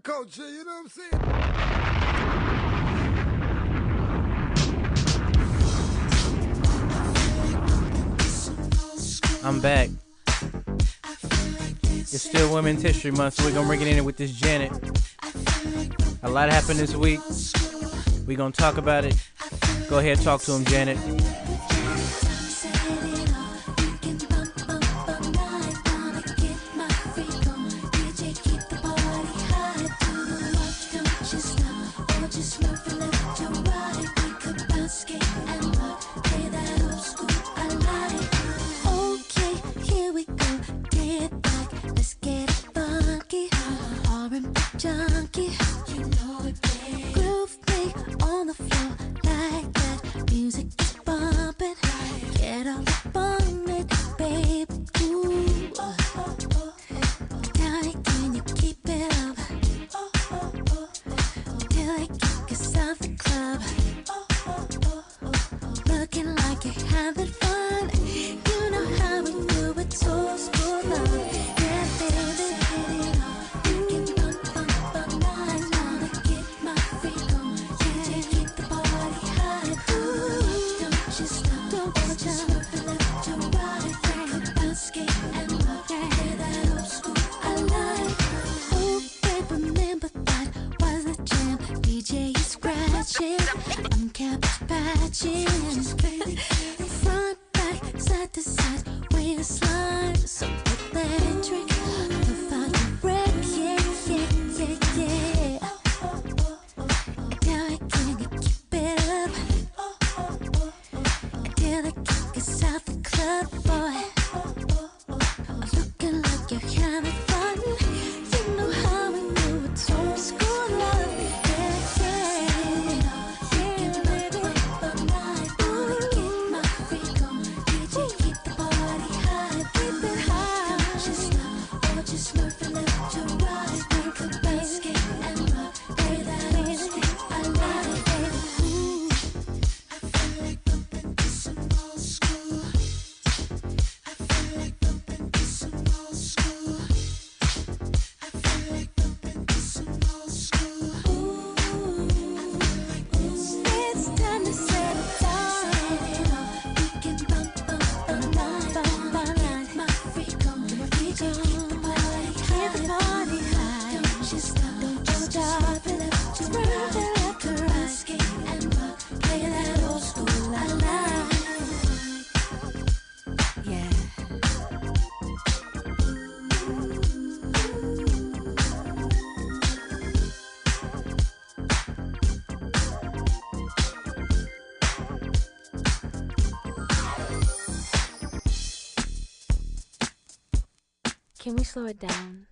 culture, you know what I'm saying? I'm back. It's still Women's History Month, so we're gonna bring it in with this Janet. A lot happened this week. We're gonna talk about it. Go ahead, talk to him, Janet. Can we slow it down?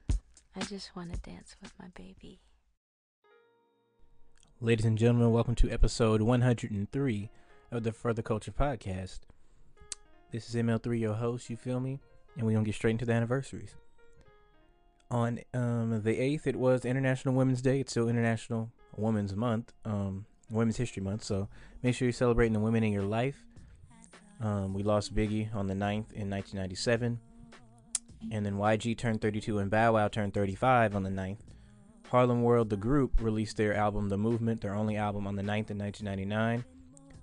I just want to dance with my baby. Ladies and gentlemen, welcome to episode 103 of the For The Culture Podcast. This is ML3, your host, you feel me? And we're going to get straight into the anniversaries. On um, the 8th, it was International Women's Day. It's still International Women's Month, um, Women's History Month. So make sure you're celebrating the women in your life. Um, we lost Biggie on the 9th in 1997. And then YG turned 32 and Bow Wow turned 35 on the 9th. Harlem World, the group, released their album The Movement, their only album, on the 9th in 1999.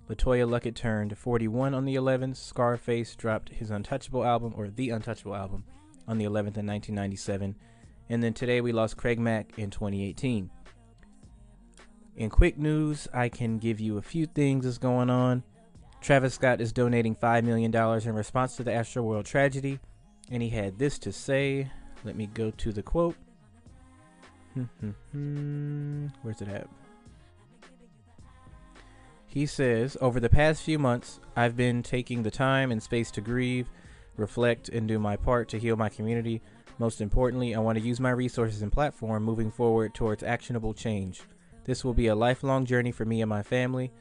LeToya Luckett turned 41 on the 11th. Scarface dropped his Untouchable album, or The Untouchable album, on the 11th in 1997. And then today we lost Craig Mack in 2018. In quick news, I can give you a few things that's going on. Travis Scott is donating $5 million in response to the Astroworld tragedy. And he had this to say. Let me go to the quote. Hmm, hmm, hmm. Where's it at? He says, Over the past few months, I've been taking the time and space to grieve, reflect, and do my part to heal my community. Most importantly, I want to use my resources and platform moving forward towards actionable change. This will be a lifelong journey for me and my family.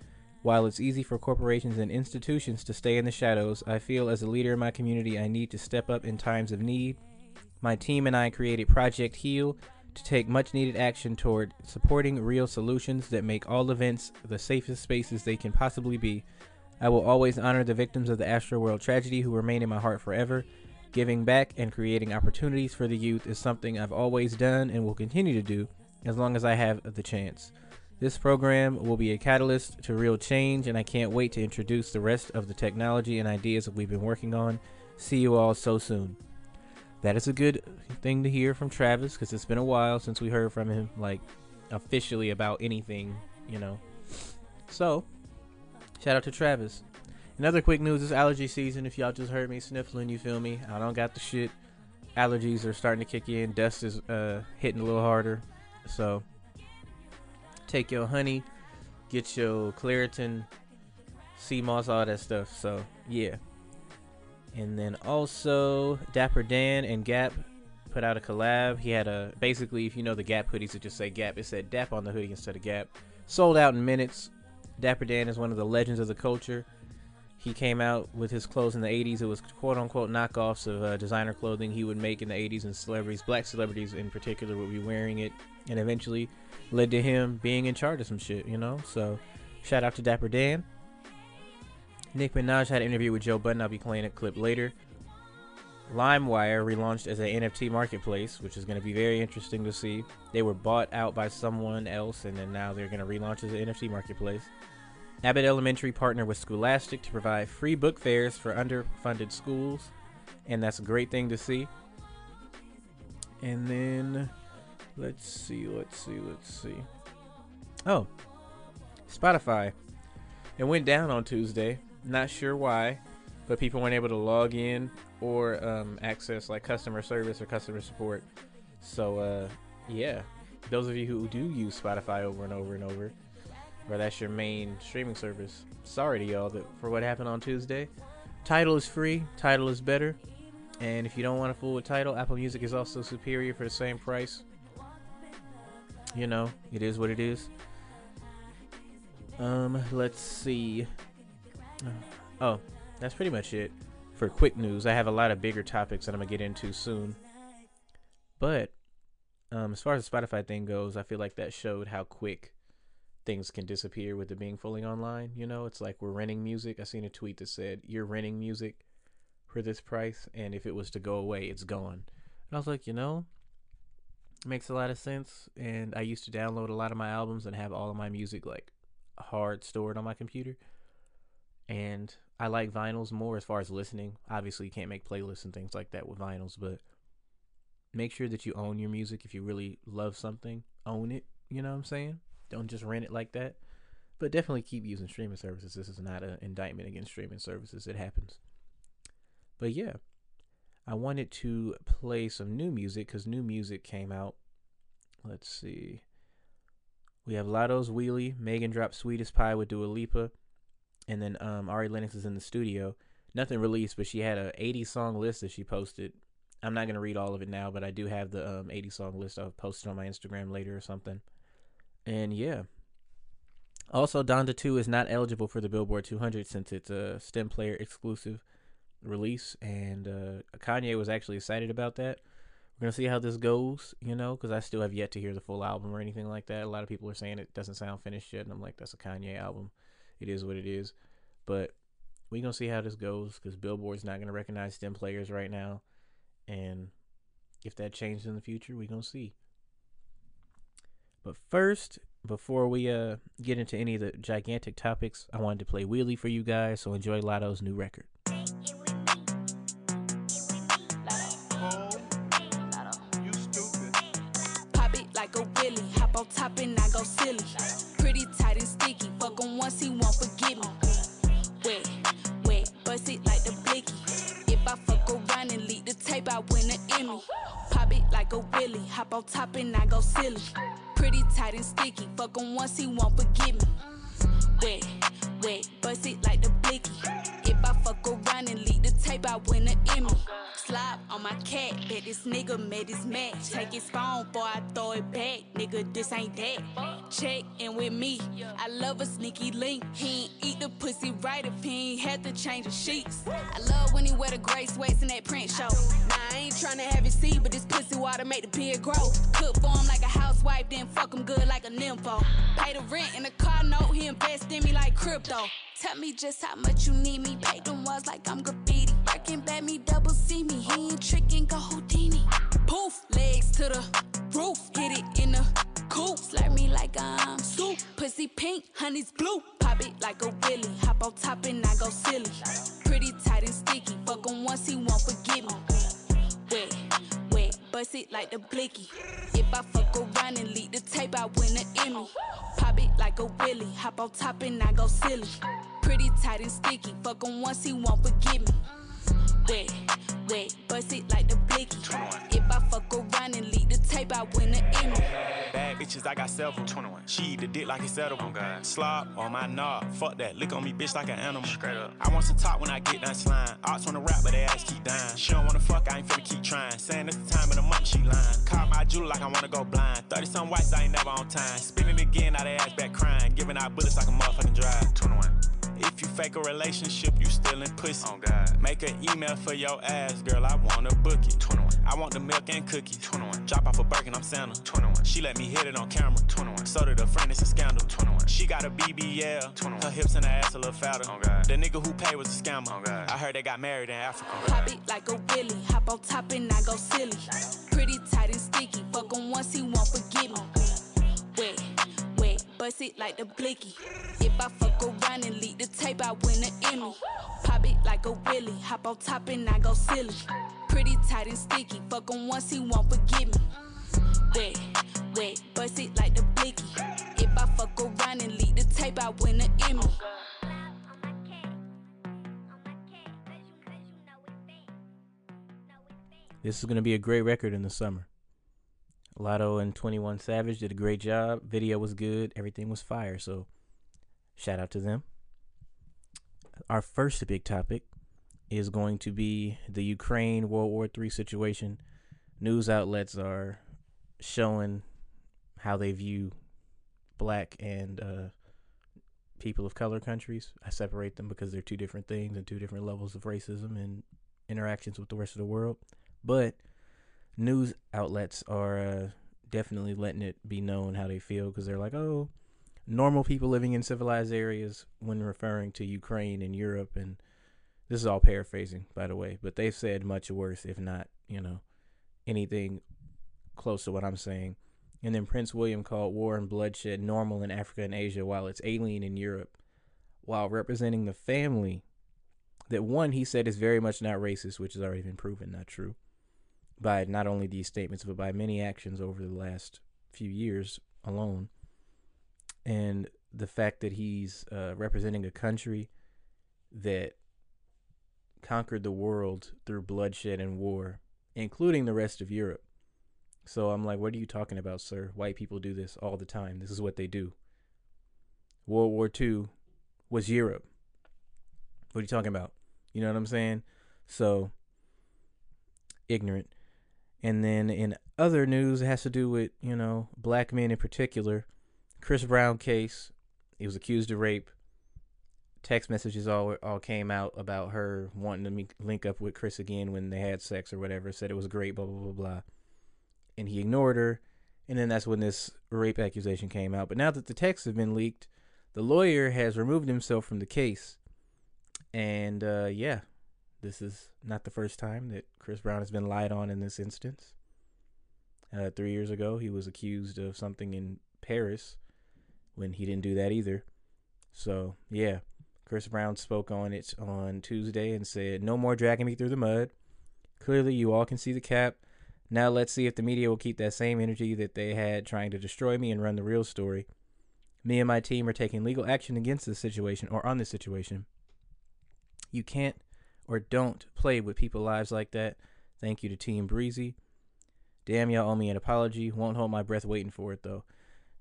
While it's easy for corporations and institutions to stay in the shadows, I feel as a leader in my community I need to step up in times of need. My team and I created Project Heal to take much needed action toward supporting real solutions that make all events the safest spaces they can possibly be. I will always honor the victims of the Astroworld tragedy who remain in my heart forever. Giving back and creating opportunities for the youth is something I've always done and will continue to do. as long as I have the chance. This program will be a catalyst to real change, and I can't wait to introduce the rest of the technology and ideas that we've been working on. See you all so soon. That is a good thing to hear from Travis because it's been a while since we heard from him, like officially about anything, you know. So, shout out to Travis. Another quick news is allergy season. If y'all just heard me sniffling, you feel me? I don't got the shit. Allergies are starting to kick in. Dust is uh, hitting a little harder. So, take your honey, get your Claritin, sea moss, all that stuff. So, yeah. And then also, Dapper Dan and Gap put out a collab. He had a basically, if you know the Gap hoodies that just say Gap, it said Dap on the hoodie instead of Gap. Sold out in minutes. Dapper Dan is one of the legends of the culture. He came out with his clothes in the 80s. It was quote unquote knockoffs of uh, designer clothing he would make in the 80s, and celebrities, black celebrities in particular, would be wearing it, and eventually led to him being in charge of some shit, you know? So, shout out to Dapper Dan. Nicki Minaj had an interview with Joe Budden. I'll be playing a clip later. LimeWire relaunched as an NFT marketplace, which is going to be very interesting to see. They were bought out by someone else, and then now they're going to relaunch as an NFT marketplace. Abbott Elementary partnered with Scholastic to provide free book fairs for underfunded schools, and that's a great thing to see. And then, let's see, let's see, let's see. Oh, Spotify. It went down on Tuesday. Not sure why, but people weren't able to log in or um, access like customer service or customer support. So, uh, yeah, those of you who do use Spotify over and over and over, or that's your main streaming service, sorry to y'all that for what happened on Tuesday. Tidal is free. Tidal is better. And if you don't want to fool with Tidal, Apple Music is also superior for the same price. You know, it is what it is. Um, let's see. Oh, that's pretty much it for quick news. I have a lot of bigger topics that I'm gonna get into soon. But um, as far as the Spotify thing goes, I feel like that showed how quick things can disappear with it being fully online. You know, it's like we're renting music. I seen a tweet that said you're renting music for this price, and if it was to go away, it's gone. And I was like, you know, makes a lot of sense. And I used to download a lot of my albums and have all of my music like hard stored on my computer. And I like vinyls more as far as listening. Obviously, you can't make playlists and things like that with vinyls, but make sure that you own your music. If you really love something, own it. You know what I'm saying? Don't just rent it like that. But definitely keep using streaming services. This is not an indictment against streaming services. It happens. But yeah, I wanted to play some new music because new music came out. Let's see. We have Latto's Wheelie. Megan dropped Sweetest Pie with Dua Lipa. And then um, Ari Lennox is in the studio. Nothing released, but she had a 80 song list that she posted. I'm not going to read all of it now, but I do have the um, 80 song list I'll post it on my Instagram later or something. And yeah. Also, Donda 2 is not eligible for the Billboard 200 since it's a STEM player exclusive release. And uh, Kanye was actually excited about that. We're going to see how this goes, you know, because I still have yet to hear the full album or anything like that. A lot of people are saying it doesn't sound finished yet. And I'm like, that's a Kanye album. It is what it is. But we're going to see how this goes because Billboard's not going to recognize STEM players right now. And if that changes in the future, we're going to see. But first, before we uh get into any of the gigantic topics, I wanted to play Wheelie for you guys. So enjoy Latto's new record. Hop on top and I go silly. Pretty tight and sticky, fuck him once he won't forget me. Wet, wet, bust it like the blicky. If I fuck around and leak the tape, I win an Emmy. Slide on my cat, bet this nigga made his match. Take his phone before I throw it back. Nigga, this ain't that. Check in with me. I love a sneaky link. He ain't eat the pussy right if he ain't had to change the sheets. I love when he wear the gray sweats in that print show. Nah, I ain't tryna have it see, but this pussy water make the beard grow. Cook for him like a housewife, then fuck him good like a nympho. Pay the rent in the car note, he invest in me like crypto. Tell me just how much you need me. Paint them walls like I'm graffiti. Working bad me double see me. He ain't tricking, go Houdini. Poof, legs to the roof. Hit it in the coupe. Slurp me like I'm soup. Pussy pink, honey's blue. Pop it like a willy. Hop on top and I go silly. Pretty tight and sticky. Fuck him once, he won't forgive me. Wet, wet, bust it like the blicky. If I fuck around and leak the tape, I win an Emmy. Pop it like a willy. Hop on top and I go silly. Pretty tight and sticky. Fuck him once, he won't forgive me. Wet, wet, bust it like the blicky. If I fuck around and leak the I win an Emmy. Bad bitches, I got several. 21. She eat the dick like it's edible. Slob on my knob. Fuck that. Lick on me, bitch, like an animal. Straight up. I want some top when I get done slime. Ox wanna rap, but they ass keep dying. She don't wanna fuck, I ain't finna keep trying. Saying it's the time of the month, she lying. Call my jewel like I wanna go blind. 30 some whites, I ain't never on time. Spinning again, now they ass back crying. Giving out bullets like a motherfucking drive. 21. If you fake a relationship, you still in pussy. Oh God. Make an email for your ass, girl. I wanna book it. 21. I want the milk and cookies. 21. Drop off a Birkin, I'm Santa. 21. She let me hit it on camera. 21. So did a friend, it's a scandal. 21. She got a BBL. 21. Her hips and her ass a little fatter. Oh God. The nigga who paid was a scammer. Oh God. I heard they got married in Africa. Oh, Pop it like a willy. Hop on top and I go silly. Pretty tight and sticky. Fuck him once, he won't forgive me. Wet, wet, bust it like the blicky. If I fuck around and leak the tape, I win an Emmy. Pop it like a willy. Hop on top and I go silly. Pretty tight and sticky. Fuck him once, he won't forgive me. Wet, wet, bust it like the blicky. If I fuck around and leak the tape, I win an Emmy. This is going to be a great record in the summer. Latto and 21 Savage did a great job. Video was good. Everything was fire. So, shout out to them. Our first big topic is going to be the Ukraine World War III situation. News outlets are showing how they view black and uh, people of color countries. I separate them because they're two different things and two different levels of racism and interactions with the rest of the world. But news outlets are uh, definitely letting it be known how they feel because they're like, oh, normal people living in civilized areas when referring to Ukraine and Europe. And this is all paraphrasing, by the way, but they've said much worse, if not, you know, anything close to what I'm saying. And then Prince William called war and bloodshed normal in Africa and Asia while it's alien in Europe, while representing the family that one he said is very much not racist, which has already been proven not true by not only these statements but by many actions over the last few years alone. And the fact that he's uh, representing a country that conquered the world through bloodshed and war, including the rest of Europe. So I'm like, what are you talking about, sir? White people do this all the time. This is what they do. World War II was Europe. What are you talking about? You know what I'm saying? So ignorant. And then in other news, it has to do with, you know, black men in particular. Chris Brown case, he was accused of rape. Text messages all all came out about her wanting to link up with Chris again when they had sex or whatever. Said it was great, blah blah blah blah. And he ignored her. And then that's when this rape accusation came out. But now that the texts have been leaked, the lawyer has removed himself from the case. And uh, yeah, this is not the first time that Chris Brown has been lied on in this instance. Uh, three years ago, he was accused of something in Paris when he didn't do that either. So, yeah, Chris Brown spoke on it on Tuesday and said, No more dragging me through the mud. Clearly, you all can see the cap. Now, let's see if the media will keep that same energy that they had trying to destroy me and run the real story. Me and my team are taking legal action against this situation or on this situation. You can't or don't play with people's lives like that. Thank you to Team Breezy. Damn, y'all owe me an apology. Won't hold my breath waiting for it, though.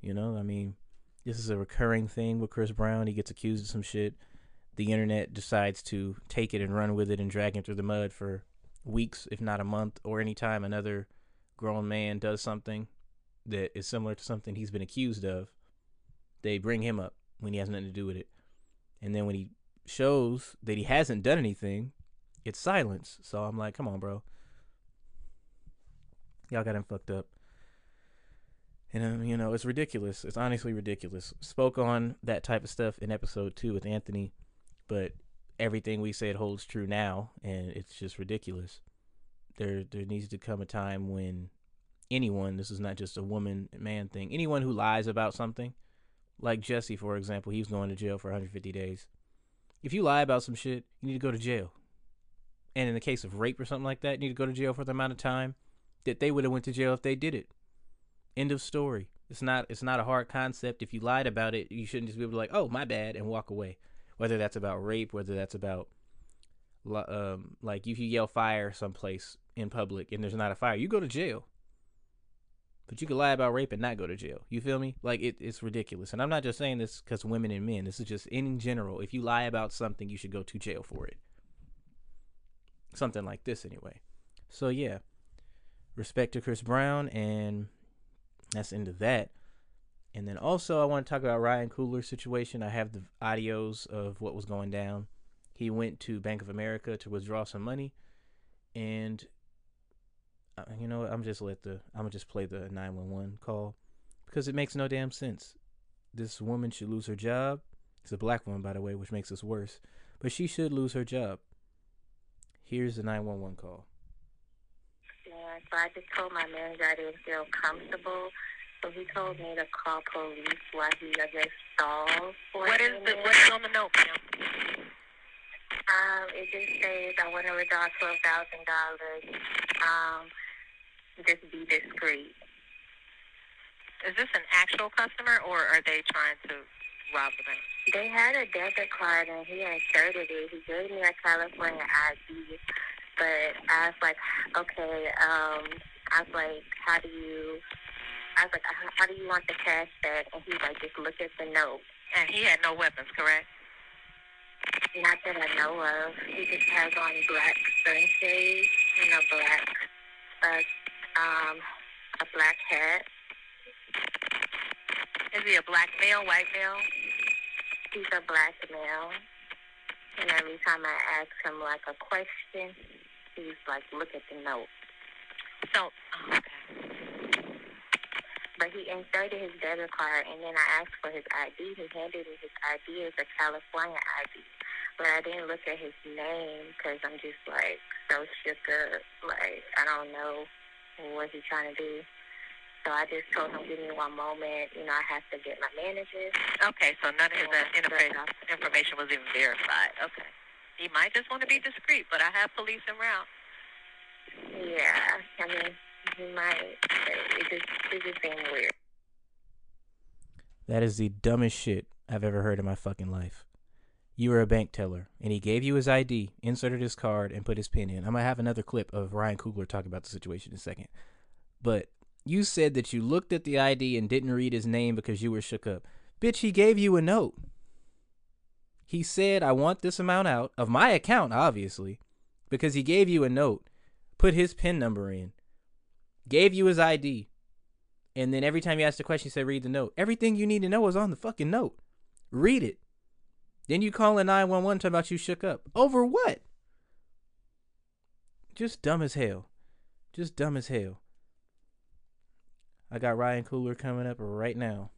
You know, I mean, this is a recurring thing with Chris Brown. He gets accused of some shit. The internet decides to take it and run with it and drag him through the mud for weeks, if not a month, or any time another grown man does something that is similar to something he's been accused of. They bring him up when he has nothing to do with it. And then when he shows that he hasn't done anything, it's silence. So I'm like, come on, bro. Y'all got him fucked up. And, um, you know, it's ridiculous. It's honestly ridiculous. Spoke on that type of stuff in episode two with Anthony, but everything we said holds true now, and it's just ridiculous. There, there needs to come a time when anyone, this is not just a woman man thing, anyone who lies about something Like Jesse, for example, he was going to jail for 150 days. If you lie about some shit, you need to go to jail. And in the case of rape or something like that, you need to go to jail for the amount of time that they would have went to jail if they did it. End of story. It's not it's not a hard concept. If you lied about it, you shouldn't just be able to like, oh my bad, and walk away. Whether that's about rape, whether that's about um like if you yell fire someplace in public and there's not a fire, you go to jail. But you can lie about rape and not go to jail. You feel me? Like it, it's ridiculous. And I'm not just saying this because women and men. This is just in general. If you lie about something, you should go to jail for it. Something like this, anyway. So yeah, respect to Chris Brown, and that's into that. And then also, I want to talk about Ryan Coogler's situation. I have the audios of what was going down. He went to Bank of America to withdraw some money, and you know what? I'm just let the I'm gonna just play the 911 call because it makes no damn sense. This woman should lose her job. It's a black woman, by the way, which makes this worse. But she should lose her job. Here's the 911 call. Yeah, so I just told my manager I didn't feel comfortable. So he told me to call police while he, I guess, stalls for What a is the what is on the note, ma'am? Um, it just says I want to withdraw twelve thousand dollars. Um, just be discreet. Is this an actual customer or are they trying to rob the bank? They had a debit card and he inserted it. He gave me a California ID, but I was like, okay. Um, I was like, how do you? I was like, how, do you want the cash back? And he's like, just look at the note. And he had no weapons, correct? Not that I know of. He just has on black sunshades and a black, uh, um, a black hat. Is he a black male, white male? He's a black male. And every time I ask him like a question, he's like, look at the note. So, oh, okay. But he inserted his debit card, and then I asked for his ID. He handed me his ID as a California ID. But I didn't look at his name because I'm just like so shook up. Like, I don't know what he's trying to do. So I just told him, give me one moment. You know, I have to get my manager. Okay, so none of his uh, interfa- information was even verified. Okay. He might just want to be discreet, but I have police around. Yeah, I mean, he might. But it just, it just seemed weird. That is the dumbest shit I've ever heard in my fucking life. You were a bank teller, and he gave you his ID, inserted his card, and put his pin in. I'm gonna have another clip of Ryan Coogler talking about the situation in a second. But you said that you looked at the ID and didn't read his name because you were shook up. Bitch, he gave you a note. He said, I want this amount out of my account, obviously, because he gave you a note, put his PIN number in, gave you his ID, and then every time you asked a question, he said, read the note. Everything you need to know is on the fucking note. Read it. Then you call in 911 talking about you shook up. Over what? Just dumb as hell. Just dumb as hell. I got Ryan Coogler coming up right now.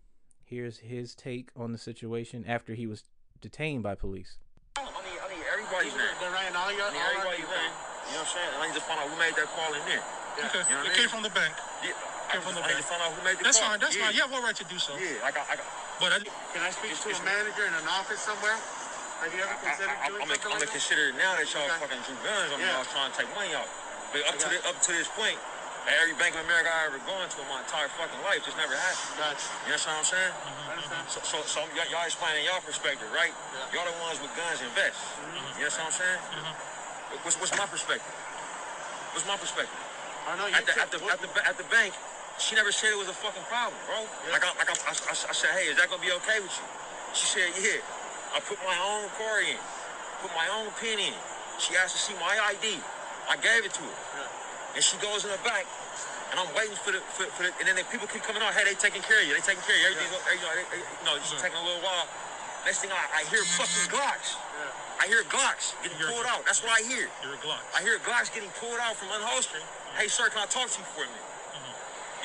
Here's his take on the situation after he was detained by police. I need, I need everybody's name. They ran all your I need everybody's name. You know what I'm saying? And I need to find out who made that call in there. Okay. You know what it I came from the bank. Yeah. Came from the I need bank. find out who made the That's call. fine. That's yeah. fine. You have a right to do so. Yeah, I got, I got. But I, Can I speak to a manager in an office somewhere? Have you ever I, considered I, doing I'm, gonna- something I'm like gonna that? consider it now that y'all Okay. fucking drew guns on me. Yeah. I was trying to take money out. But up to the, up to this point, at every Bank of America I ever gone to in my entire fucking life just never happened. Gotcha. You understand what I'm saying? I understand. So, so, so y'all, y'all explaining y'all perspective, right? Yeah. Y'all the ones with guns and vests. Mm-hmm. You understand what I'm saying? Mm-hmm. What's, what's my perspective? What's my perspective? I know you At the, said- at, the, at, the, at the bank, she never said it was a fucking problem, bro. Like, I, like I, I, I, I said, hey, is that gonna be okay with you? She said, yeah. I put my own card in, put my own pin in. She asked to see my ID. I gave it to her. And she goes in the back, and I'm waiting for the, for, for the and then the people keep coming out, hey, they taking care of you, they taking care of you, everything's, you know, they, they, you know, it's taking a little while. Next thing I, I hear fucking Glocks. I hear Glocks getting You're- pulled out. That's what I hear. you're a Glock. I hear Glocks getting pulled out from unholstering. Hey, sir, can I talk to you for a minute?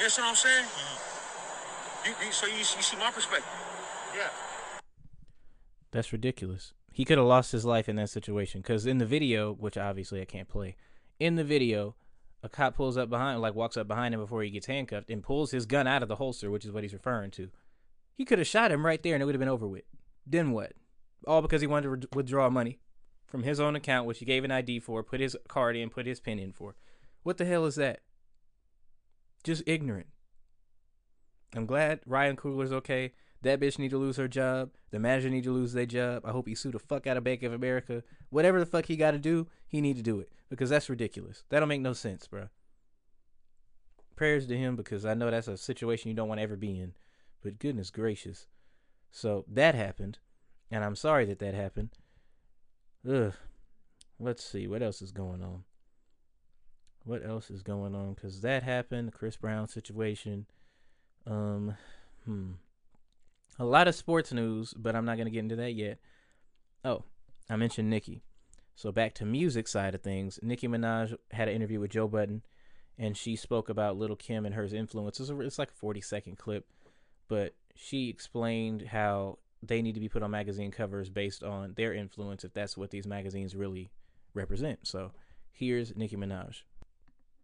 You understand what I'm saying? Mm-hmm. You, you, so you, you see my perspective. Yeah. That's ridiculous. He could have lost his life in that situation because in the video, which obviously I can't play, in the video, a cop pulls up behind, like walks up behind him before he gets handcuffed and pulls his gun out of the holster, which is what he's referring to. He could have shot him right there and it would have been over with. Then what? All because he wanted to re- withdraw money from his own account, which he gave an ID for, put his card in, put his pin in for. What the hell is that? Just ignorant. I'm glad Ryan Coogler's okay. That bitch need to lose her job. The manager need to lose their job. I hope he sue the fuck out of Bank of America. Whatever the fuck he got to do, he need to do it because that's ridiculous. That don't make no sense, bro. Prayers to him because I know that's a situation you don't want to ever be in. But goodness gracious. So that happened, and I'm sorry that that happened. Ugh. Let's see what else is going on. What else is going on? Because that happened, the Chris Brown situation. Um, hmm. A lot of sports news, but I'm not gonna get into that yet. Oh, I mentioned Nicki. So back to music side of things. Nicki Minaj had an interview with Joe Budden, and she spoke about Little Kim and her influences. It's like a 40 second clip, but she explained how they need to be put on magazine covers based on their influence, if that's what these magazines really represent. So here's Nicki Minaj.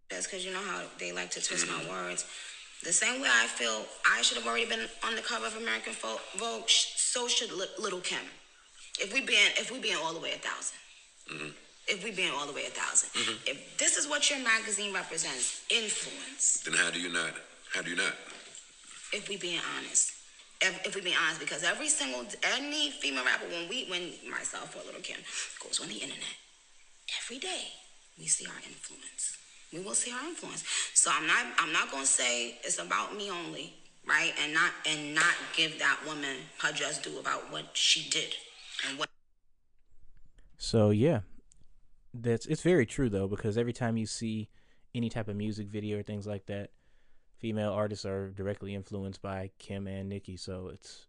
That's because you know how they like to twist my mm-hmm. words. The same way I feel I should have already been on the cover of American Fo- Vogue, sh- so should Li- Little Kim. If we being if we being all the way a 1000 mm-hmm. if we being all the way a 1000 mm-hmm. if this is what your magazine represents, influence. Then how do you not? How do you not? If we being honest, if, if we being honest, because every single any female rapper when we when myself or Little Kim goes on the internet, every day we see our influence. We will see our influence. So I'm not I'm not gonna say it's about me only, right? And not and not give that woman her just due about what she did and what So yeah, that's it's very true though because every time you see any type of music video or things like that, female artists are directly influenced by Kim and Nicki. So it's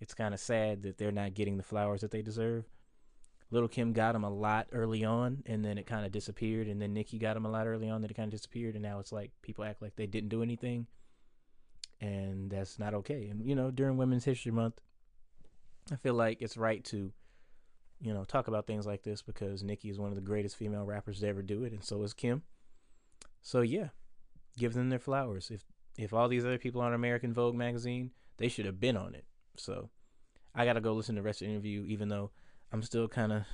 it's kind of sad that they're not getting the flowers that they deserve. Little Kim got them a lot early on, and then it kind of disappeared. And then Nicki got them a lot early on, then it kind of disappeared. And now it's like people act like they didn't do anything, and that's not okay. And you know, during Women's History Month, I feel like it's right to you know, talk about things like this because Nicki is one of the greatest female rappers to ever do it, and so is Kim. So yeah, give them their flowers. If if all these other people on American Vogue magazine, they should have been on it. So I gotta go listen to the rest of the interview, even though I'm still kind of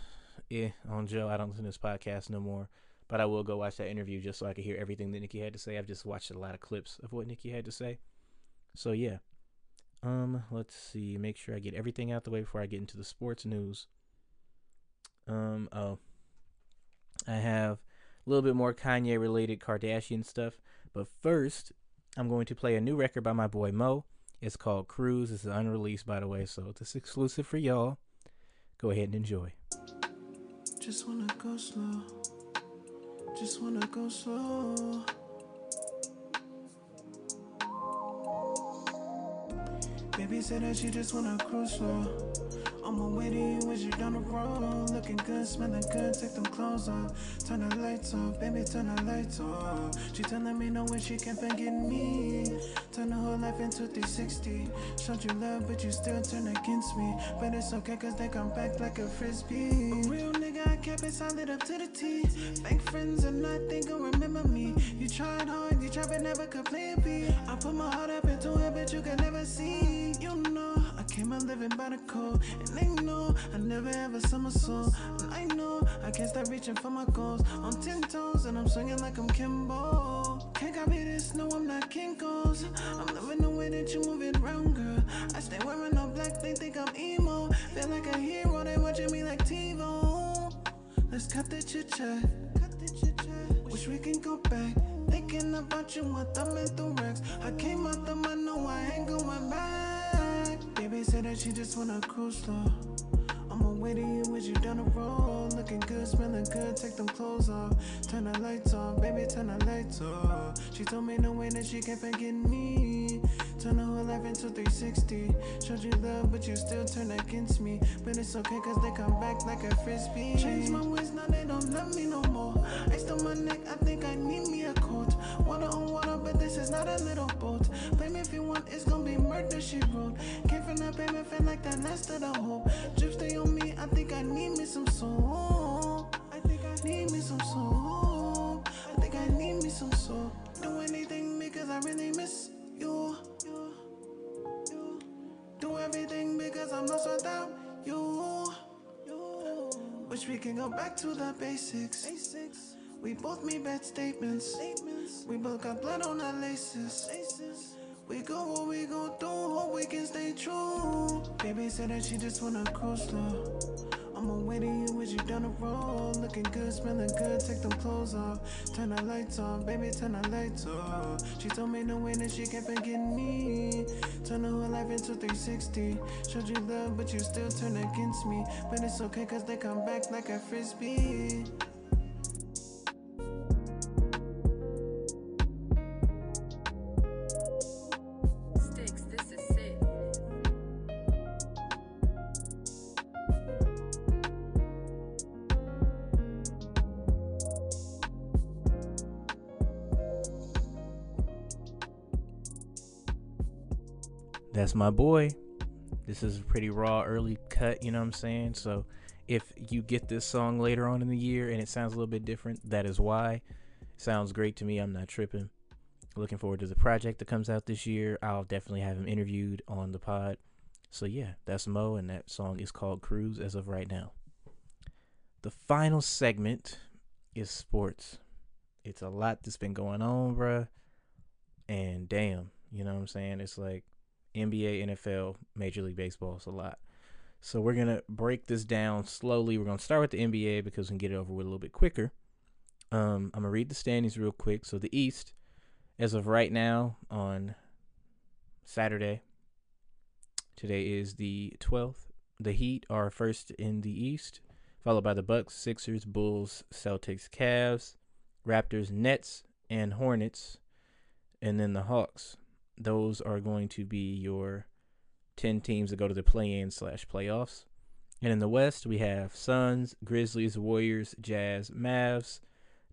eh on Joe. I don't listen to this podcast no more, but I will go watch that interview just so I can hear everything that Nicki had to say. I've just watched a lot of clips of what Nicki had to say. So yeah. Um, let's see. Make sure I get everything out the way before I get into the sports news. Um, oh, I have a little bit more Kanye related Kardashian stuff, but first, I'm going to play a new record by my boy Mo. It's called Cruise. Is unreleased, by the way, so it's exclusive for y'all. Go ahead and enjoy. Just wanna go slow. Just wanna go slow. Baby said that she just wanna cruise slow. To you with you down the road. Looking good, smelling good, take them clothes off. Turn the lights off, baby, turn the lights off. She telling me no way she can't forget me. Turn the whole life into 360. Showed you love, but you still turn against me. But it's okay, cause they come back like a frisbee. A real nigga, I kept it solid up to the T. Fake friends and nothing gon' remember me. You tried hard, you tried, but never could play a beat. I put my heart up into it, but you can never see. You know, up living by the code. And they know I never ever somersault. And I know I can't stop reaching for my goals. On 10 toes, and I'm swinging like I'm Kimbo. Can't copy this, no, I'm not Kinko's. I'm loving the way that you move it around, girl. I stay wearing all black, they think I'm emo. Feel like a hero, they watching me like TiVo. Let's cut the chit chat. Wish we can go back. Thinking about you, what I'm in the Rex. I came out the I know I ain't going back. Baby said that she just wanna cruise slow. On my way to you with you down the road. Looking good, smelling good, take them clothes off. Turn the lights off, baby, turn the lights off. She told me no way that she can't forget me. Turn the whole life into 360. Showed you love, but you still turn against me. But it's okay, cause they come back like a frisbee. Change my ways, now they don't love me no more. Ice on my neck, I think I need me a coat. Water on water, but this is not a little boat. Blame me if you want, it's gonna be murder, she wrote. Came from that payment, felt like that last of the hope. Drip stay on me, I think I need me some soap. I think I need me some soap. I think I need me some soap. Do anything because I really miss you. Everything because I'm lost without you. Wish we can go back to the basics. basics. We both made bad statements. statements. We both got blood on our laces. laces. We go what we go through, hope we can stay true. Baby said that she just wanna cruise slow. I'ma wait on you as you down the road. Looking good, smelling good, take them clothes off. Turn the lights on, baby, turn the lights off. She told me no way that she can't forget me. Turn the whole life into 360. Showed you love, but you still turn against me. But it's okay, cause they come back like a frisbee. That's my boy. This is a pretty raw early cut, you know what I'm saying? So if you get this song later on in the year and it sounds a little bit different, that is why. Sounds great to me. I'm not tripping. Looking forward to the project that comes out this year. I'll definitely have him interviewed on the pod. So yeah, that's Mo and that song is called Cruise as of right now. The final segment is sports. It's a lot that's been going on, bruh. And damn, you know what I'm saying? It's like NBA, NFL, Major League Baseball. It's a lot. So we're gonna break this down slowly. We're gonna start with the NBA because we can get it over with a little bit quicker. Um, I'm gonna read the standings real quick. So the East, as of right now, on Saturday. Today is the 12th. The Heat are first in the East, followed by the Bucks, Sixers, Bulls, Celtics, Cavs, Raptors, Nets, and Hornets, and then the Hawks. Those are going to be your 10 teams that go to the play-in slash playoffs. And in the West, we have Suns, Grizzlies, Warriors, Jazz, Mavs,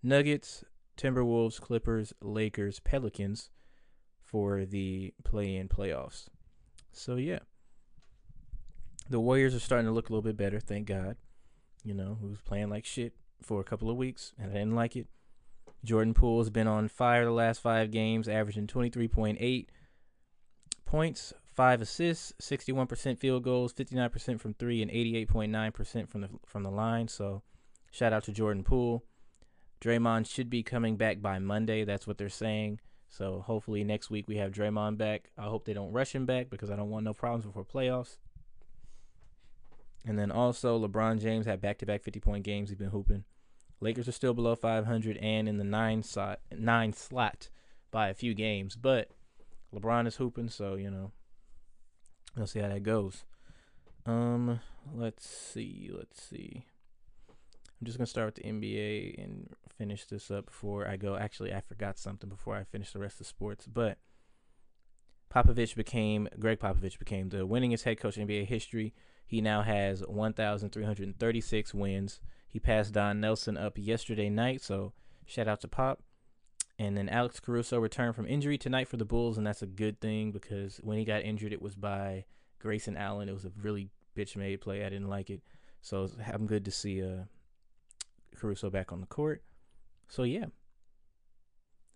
Nuggets, Timberwolves, Clippers, Lakers, Pelicans for the play-in playoffs. So yeah. The Warriors are starting to look a little bit better, thank God. You know, who was playing like shit for a couple of weeks, and I didn't like it. Jordan Poole's been on fire the last five games, averaging 23.8 points, five assists, 61% field goals, 59% from three, and 88.9% from the from the line. So, shout out to Jordan Poole. Draymond should be coming back by Monday. That's what they're saying. So hopefully next week we have Draymond back. I hope they don't rush him back because I don't want no problems before playoffs. And then also LeBron James had back-to-back 50-point games. He's been hooping. Lakers are still below 500 and in the nine slot, nine slot by a few games, but LeBron is hooping, so you know we'll see how that goes. Um, let's see, let's see. I'm just gonna start with the NBA and finish this up before I go. Actually, I forgot something before I finish the rest of sports, but Popovich became Greg Popovich became the winningest head coach in NBA history. He now has 1,336 wins. He passed Don Nelson up yesterday night, so shout out to Pop. And then Alex Caruso returned from injury tonight for the Bulls, and that's a good thing because when he got injured, it was by Grayson Allen. It was a really bitch made play. I didn't like it, so I'm good to see uh, Caruso back on the court. So yeah,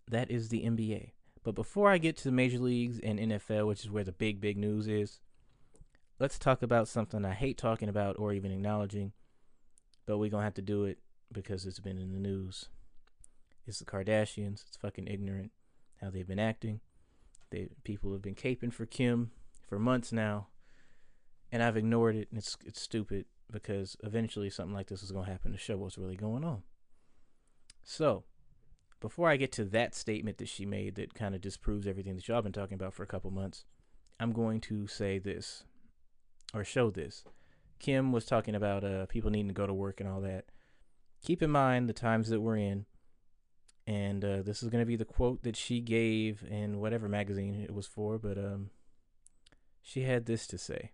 that is the NBA. But before I get to the major leagues and NFL, which is where the big big news is, let's talk about something I hate talking about or even acknowledging, but we're gonna have to do it because it's been in the news. It's the Kardashians. It's fucking ignorant how they've been acting. They people have been caping for Kim for months now, and I've ignored it. And it's it's stupid because eventually something like this is gonna happen to show what's really going on. So, before I get to that statement that she made that kind of disproves everything that y'all been talking about for a couple months, I'm going to say this or show this. Kim was talking about uh, people needing to go to work and all that. Keep in mind the times that we're in. And uh, this is going to be the quote that she gave in whatever magazine it was for, but um, she had this to say.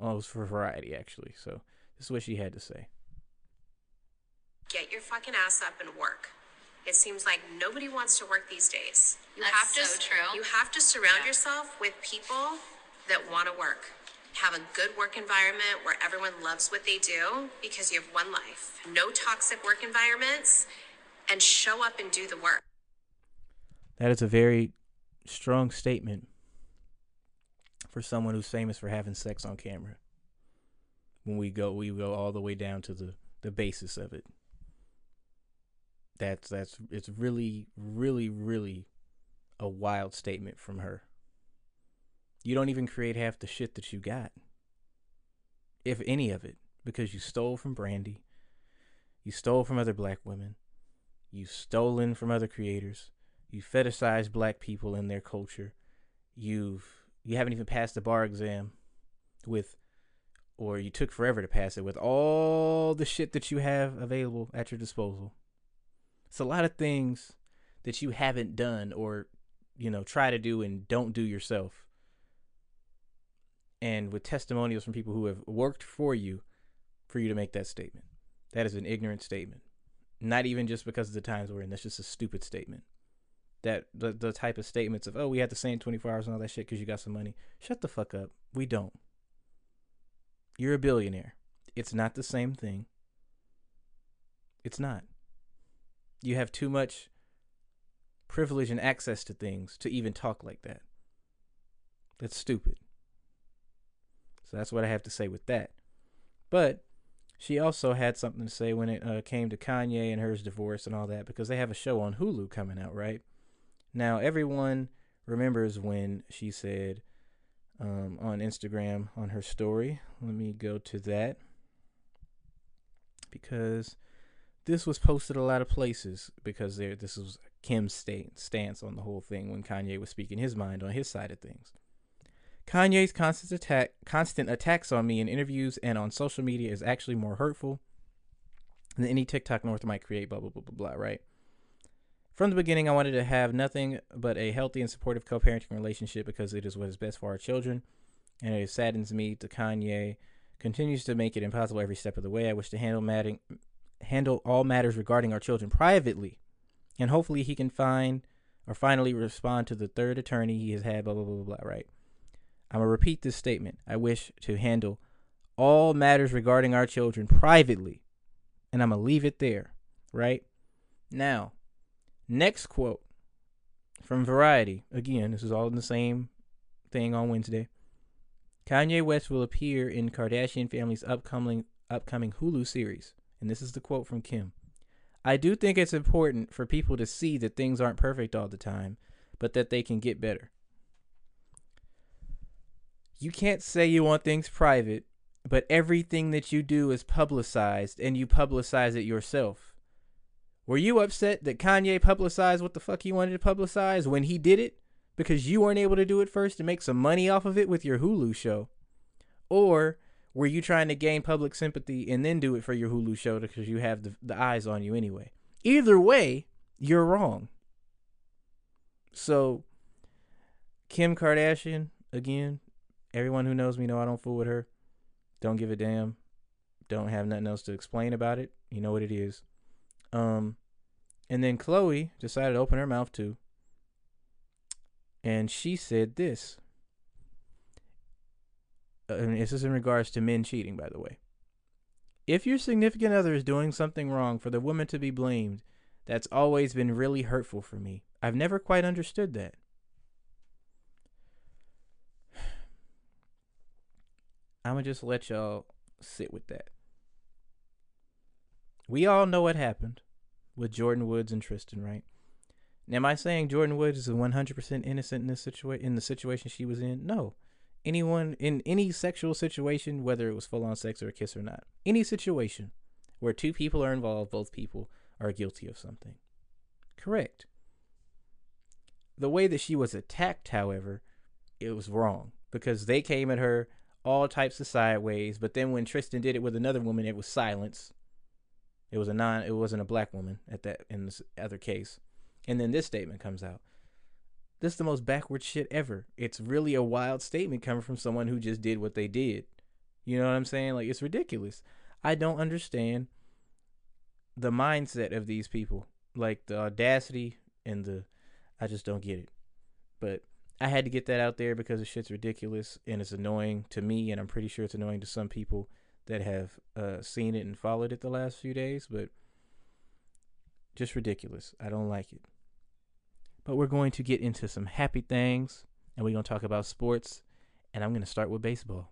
Oh, it was for Variety, actually. So this is what she had to say. Get your fucking ass up and work. It seems like nobody wants to work these days. You That's have to so true. You have to surround yourself with people that want to work. Have a good work environment where everyone loves what they do because you have one life. No toxic work environments and show up and do the work. That is a very strong statement for someone who's famous for having sex on camera. When we go, we go all the way down to the the basis of it. That's that's it's really really really a wild statement from her. You don't even create half the shit that you got. If any of it, because you stole from Brandy, you stole from other black women, you've stolen from other creators, you fetishize black people and their culture, you've you haven't even passed the bar exam with or you took forever to pass it with all the shit that you have available at your disposal. It's a lot of things that you haven't done or you know try to do and don't do yourself. And with testimonials from people who have worked for you for you to make that statement. That is an ignorant statement. Not even just because of the times we're in. That's just a stupid statement. That the the type of statements of oh we had the same 24 hours and all that shit because you got some money. Shut the fuck up. We don't. You're a billionaire. It's not the same thing. It's not. You have too much privilege and access to things to even talk like that. That's stupid. So that's what I have to say with that. But she also had something to say when it uh, came to Kanye and hers divorce and all that because they have a show on Hulu coming out, right? Now, everyone remembers when she said um, on Instagram on her story. Let me go to that because this was posted a lot of places because there this was Kim's sta- stance on the whole thing when Kanye was speaking his mind on his side of things. Kanye's constant attack constant attacks on me in interviews and on social media is actually more hurtful than any TikTok North might create, blah blah blah blah blah, right? From the beginning, I wanted to have nothing but a healthy and supportive co parenting relationship because it is what is best for our children. And it saddens me to Kanye continues to make it impossible every step of the way. I wish to handle, matting, handle all matters regarding our children privately. And hopefully he can find or finally respond to the third attorney he has had, blah, blah, blah, blah, blah, right? I'm going to repeat this statement. I wish to handle all matters regarding our children privately. And I'm going to leave it there, right? Now, Next quote from Variety. Again, this is all in the same thing on Wednesday. Kanye West will appear in Kardashian family's upcoming upcoming Hulu series. And this is the quote from Kim. I do think it's important for people to see that things aren't perfect all the time, but that they can get better. You can't say you want things private, but everything that you do is publicized and you publicize it yourself. Were you upset that Kanye publicized what the fuck he wanted to publicize when he did it? Because you weren't able to do it first to make some money off of it with your Hulu show? Or were you trying to gain public sympathy and then do it for your Hulu show because you have the, the eyes on you anyway? Either way, you're wrong. So, Kim Kardashian, again, everyone who knows me know I don't fool with her. Don't give a damn. Don't have nothing else to explain about it. You know what it is. Um, and then Khloé decided to open her mouth too. And she said this. Uh, and this is in regards to men cheating, by the way. If your significant other is doing something wrong for the woman to be blamed, that's always been really hurtful for me. I've never quite understood that. I'm going to just let y'all sit with that. We all know what happened with Jordyn Woods and Tristan, right? Now, am I saying Jordyn Woods is 100% innocent in this situation in the situation she was in? No. Anyone in any sexual situation, whether it was full on sex or a kiss or not, any situation where two people are involved, both people are guilty of something. Correct. The way that she was attacked, however, it was wrong because they came at her all types of sideways. But then when Tristan did it with another woman, it was silence. It was a non. It wasn't a black woman at that in this other case. And then this statement comes out. This is the most backward shit ever. It's really a wild statement coming from someone who just did what they did. You know what I'm saying? Like it's ridiculous. I don't understand the mindset of these people. Like the audacity and the I just don't get it. But I had to get that out there because the shit's ridiculous and it's annoying to me and I'm pretty sure it's annoying to some people that have uh, seen it and followed it the last few days, but just ridiculous. I don't like it. But we're going to get into some happy things and we're going to talk about sports and I'm going to start with baseball.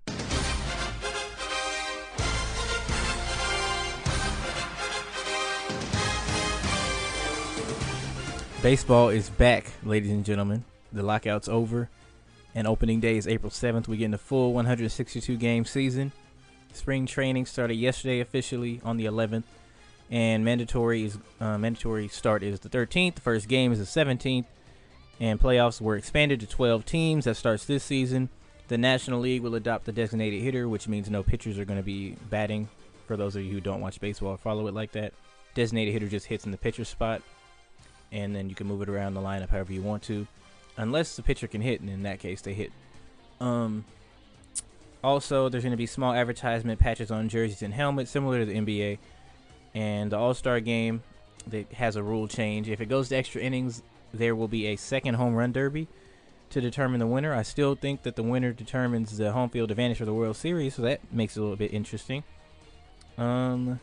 Baseball is back, ladies and gentlemen. The lockout's over, and opening day is April 7th. We get in the full 162 game season. Spring training started yesterday officially on the 11th, and mandatory is uh, mandatory start is the 13th. The first game is the 17th, and playoffs were expanded to 12 teams. That starts this season. The National League will adopt the designated hitter, which means no pitchers are going to be batting. For those of you who don't watch baseball or follow it like that, designated hitter just hits in the pitcher spot and then you can move it around the lineup however you want to, unless the pitcher can hit, and in that case they hit. Um, also, there's going to be small advertisement patches on jerseys and helmets, similar to the NBA. And the All Star game that has a rule change. If it goes to extra innings, there will be a second home run derby to determine the winner. I still think that the winner determines the home field advantage for the World Series, so that makes it a little bit interesting. Um,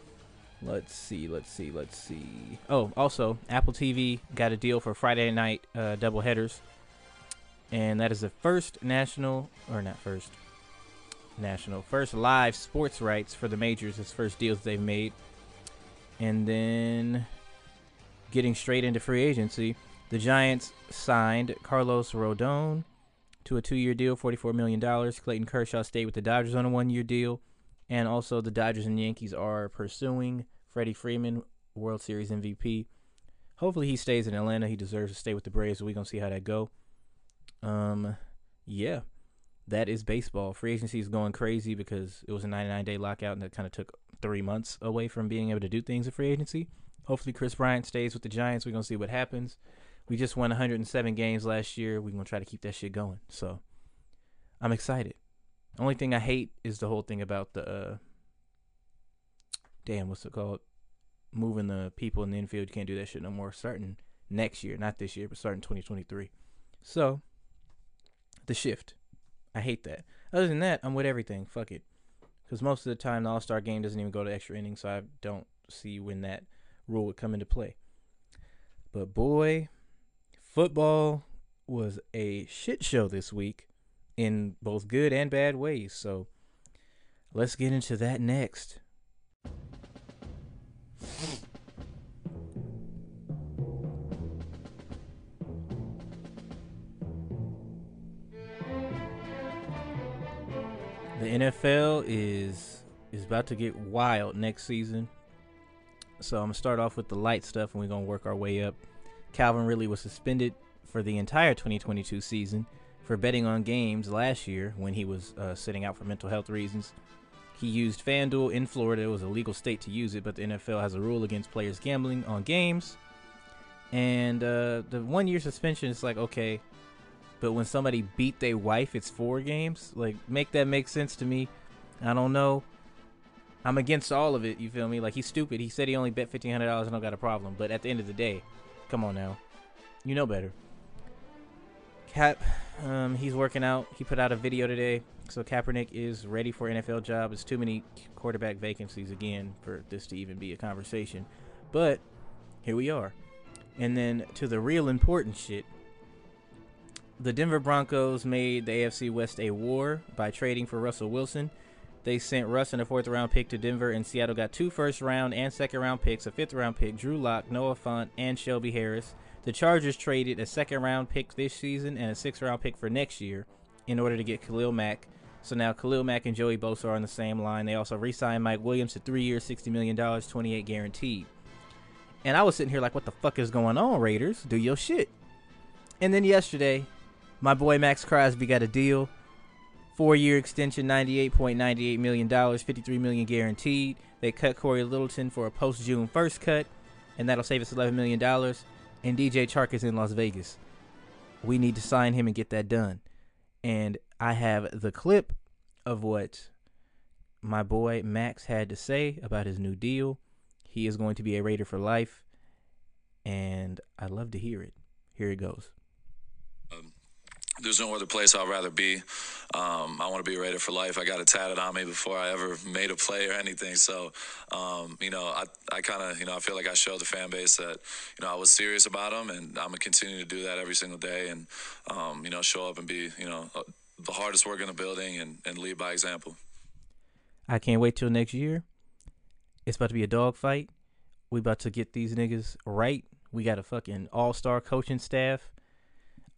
Let's see, let's see, let's see. Oh, also, Apple TV got a deal for Friday night uh, double headers, and that is the first national, or not first, national, first live sports rights for the majors. It's first deals they've made, and then getting straight into free agency, the Giants signed Carlos Rodon to a two-year deal, forty-four million dollars. Clayton Kershaw stayed with the Dodgers on a one-year deal. And also, the Dodgers and Yankees are pursuing Freddie Freeman, World Series MVP. Hopefully, he stays in Atlanta. He deserves to stay with the Braves. We're gonna see how that go. Um, yeah, that is baseball. Free agency is going crazy because it was a 99 day lockout, and that kind of took three months away from being able to do things in free agency. Hopefully, Kris Bryant stays with the Giants. We're gonna see what happens. We just won 107 games last year. We're gonna try to keep that shit going. So, I'm excited. Only thing I hate is the whole thing about the uh, damn, what's it called? Moving the people in the infield. You can't do that shit no more. Starting next year, not this year, but starting 2023. So, the shift. I hate that. Other than that, I'm with everything. Fuck it. Because most of the time, the All Star game doesn't even go to extra innings, so I don't see when that rule would come into play. But boy, football was a shit show this week in both good and bad ways. So let's get into that next. NFL is is about to get wild next season. So I'm gonna start off with the light stuff and we're gonna work our way up. Calvin Ridley was suspended for the entire 2022 season for betting on games last year when he was uh, sitting out for mental health reasons. He used FanDuel in Florida. It was a legal state to use it, but the NFL has a rule against players gambling on games. And uh, the one year suspension is like, okay, but when somebody beat their wife, it's four games. Like, make that make sense to me. I don't know. I'm against all of it. You feel me? Like, he's stupid. He said he only bet $1,500 and I got a problem. But at the end of the day, come on now. You know better. Cap, um, he's working out. He put out a video today. So Kaepernick is ready for NFL job. It's too many quarterback vacancies again for this to even be a conversation. But here we are. And then to the real important shit. The Denver Broncos made the AFC West a war by trading for Russell Wilson. They sent Russ and a fourth round pick to Denver, and Seattle got two first round and second round picks, a fifth round pick, Drew Lock, Noah Fant, and Shelby Harris. The Chargers traded a second round pick this season and a sixth round pick for next year in order to get Khalil Mack. So now Khalil Mack and Joey Bosa are on the same line. They also re signed Mike Williams to three years, $60 million, 28 guaranteed. And I was sitting here like, what the fuck is going on, Raiders? Do your shit. And then yesterday, my boy Maxx Crosby got a deal. Four year extension, $98.98 million, 53 million guaranteed. They cut Cory Littleton for a post June 1st cut, and that'll save us $11 million. And DJ Chark is in Las Vegas. We need to sign him and get that done. And I have the clip of what my boy Max had to say about his new deal. He is going to be a Raider for life, and I'd love to hear it. Here it goes. There's no other place I'd rather be. Um, I want to be Raider for life. I got it tatted on me before I ever made a play or anything. So, um, you know, I, I kind of, you know, I feel like I showed the fan base that, you know, I was serious about them, and I'm gonna continue to do that every single day, and, um, you know, show up and be, you know, uh, the hardest work in the building and, and lead by example. I can't wait till next year. It's about to be a dog fight. We about to get these niggas right. We got a fucking all star coaching staff.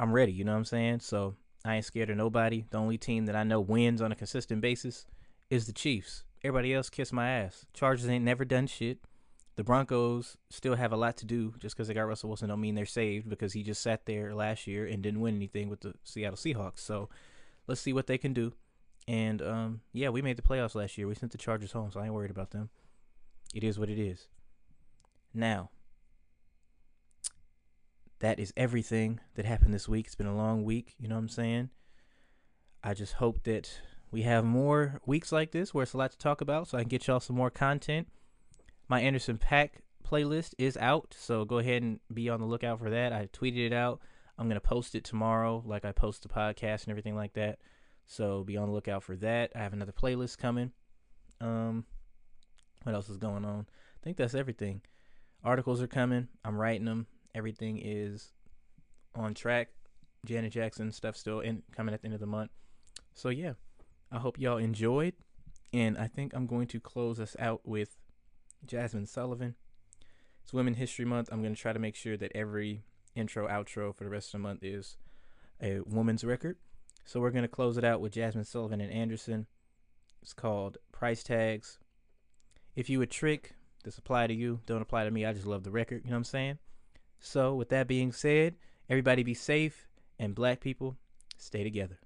I'm ready, you know what I'm saying? So I ain't scared of nobody. The only team that I know wins on a consistent basis is the Chiefs. Everybody else kiss my ass. Chargers ain't never done shit. The Broncos still have a lot to do. Just because they got Russell Wilson don't mean they're saved because he just sat there last year and didn't win anything with the Seattle Seahawks. So let's see what they can do. And um, yeah, we made the playoffs last year. We sent the Chargers home, so I ain't worried about them. It is what it is. Now, that is everything that happened this week. It's been a long week, you know what I'm saying? I just hope that we have more weeks like this where it's a lot to talk about so I can get y'all some more content. My Anderson .Paak playlist is out, so go ahead and be on the lookout for that. I tweeted it out. I'm going to post it tomorrow, like I post the podcast and everything like that. So be on the lookout for that. I have another playlist coming. Um, what else is going on? I think that's everything. Articles are coming. I'm writing them. Everything is on track. Janet Jackson stuff still in coming at the end of the month. So yeah, I hope y'all enjoyed, and I think I'm going to close us out with Jazmine Sullivan. It's Women History Month. I'm going to try to make sure that every intro outro for the rest of the month is a woman's record. So we're going to close it out with Jazmine Sullivan and Anderson. It's called Price Tags. If you a trick, this apply to you. Don't apply to me. I just love the record. You know what I'm saying? So with that being said, everybody be safe and black people stay together.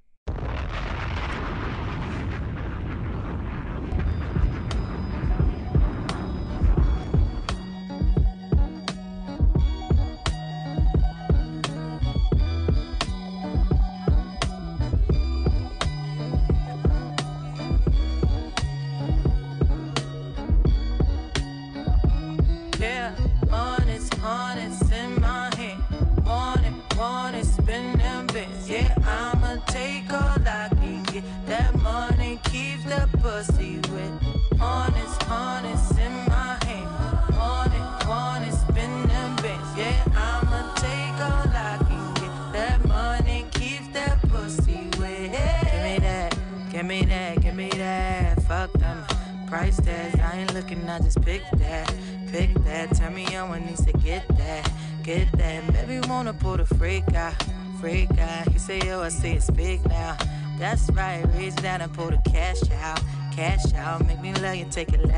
Pull the cash out, cash out. Make me love you, take it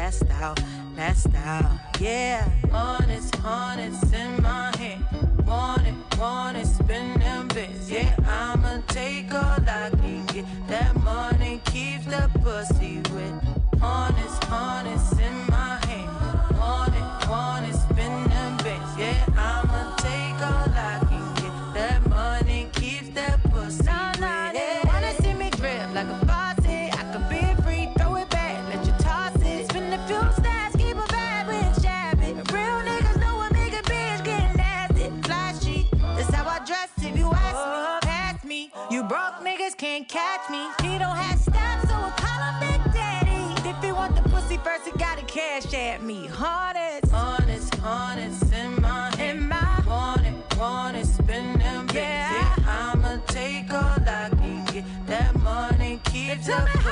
can't catch me. He don't have stats, so I call him Big Daddy. If he want the pussy first, he gotta cash at me. Honest, honest, honest in my in my want it, want it, spend them yeah. I'ma take all I can get. That money keeps the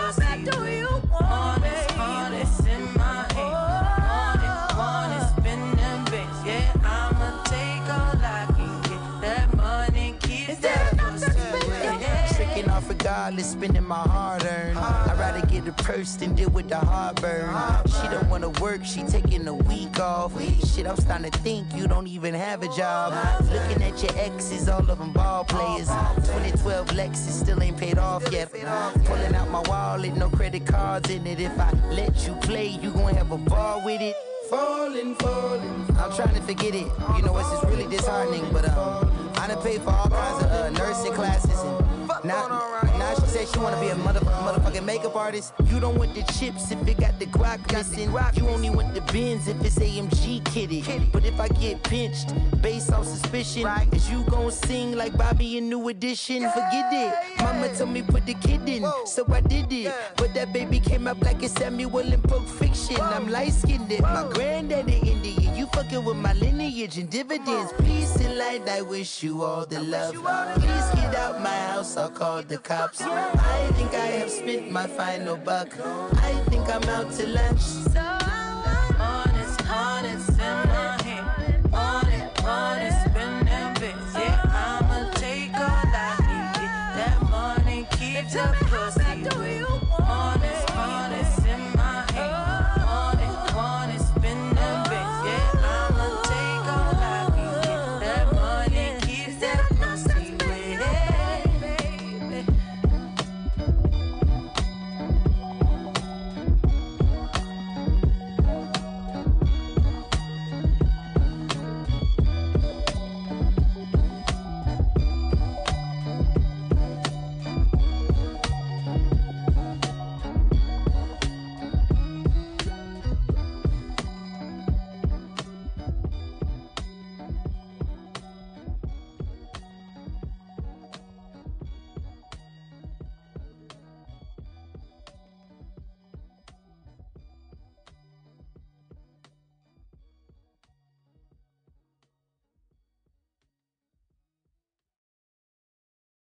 off regardless, spending my hard earned. I'd rather get a purse than deal with the heartburn. She don't wanna work, she taking a week off. Shit, I'm starting to think you don't even have a job. Looking at your exes, all of them ball players. 2012 Lexus still ain't paid off yet. Pulling out my wallet, no credit cards in it. If I let you play, you gon' have a ball with it. Falling, falling. I'm trying to forget it. You know, it's just really disheartening, but um, I done paid for all kinds of uh, nursing classes and now, now she said she wanna be a mother, motherfucking makeup artist. You don't want the chips if it got the guac missing. You only want the Benz if it's AMG kitty. But if I get pinched based on suspicion, is you gon' sing like Bobby in New Edition? Forget it. Mama told me put the kid in, so I did it. But that baby came out black as Samuel in Pulp Fiction. I'm light skinned, it my granddaddy Indian. You fucking with my lineage and dividends. Peace and light, I wish you all the love. Please get out my house, I'll call the cops. I think I have spent my final buck. I think I'm out to lunch. So honest, honest in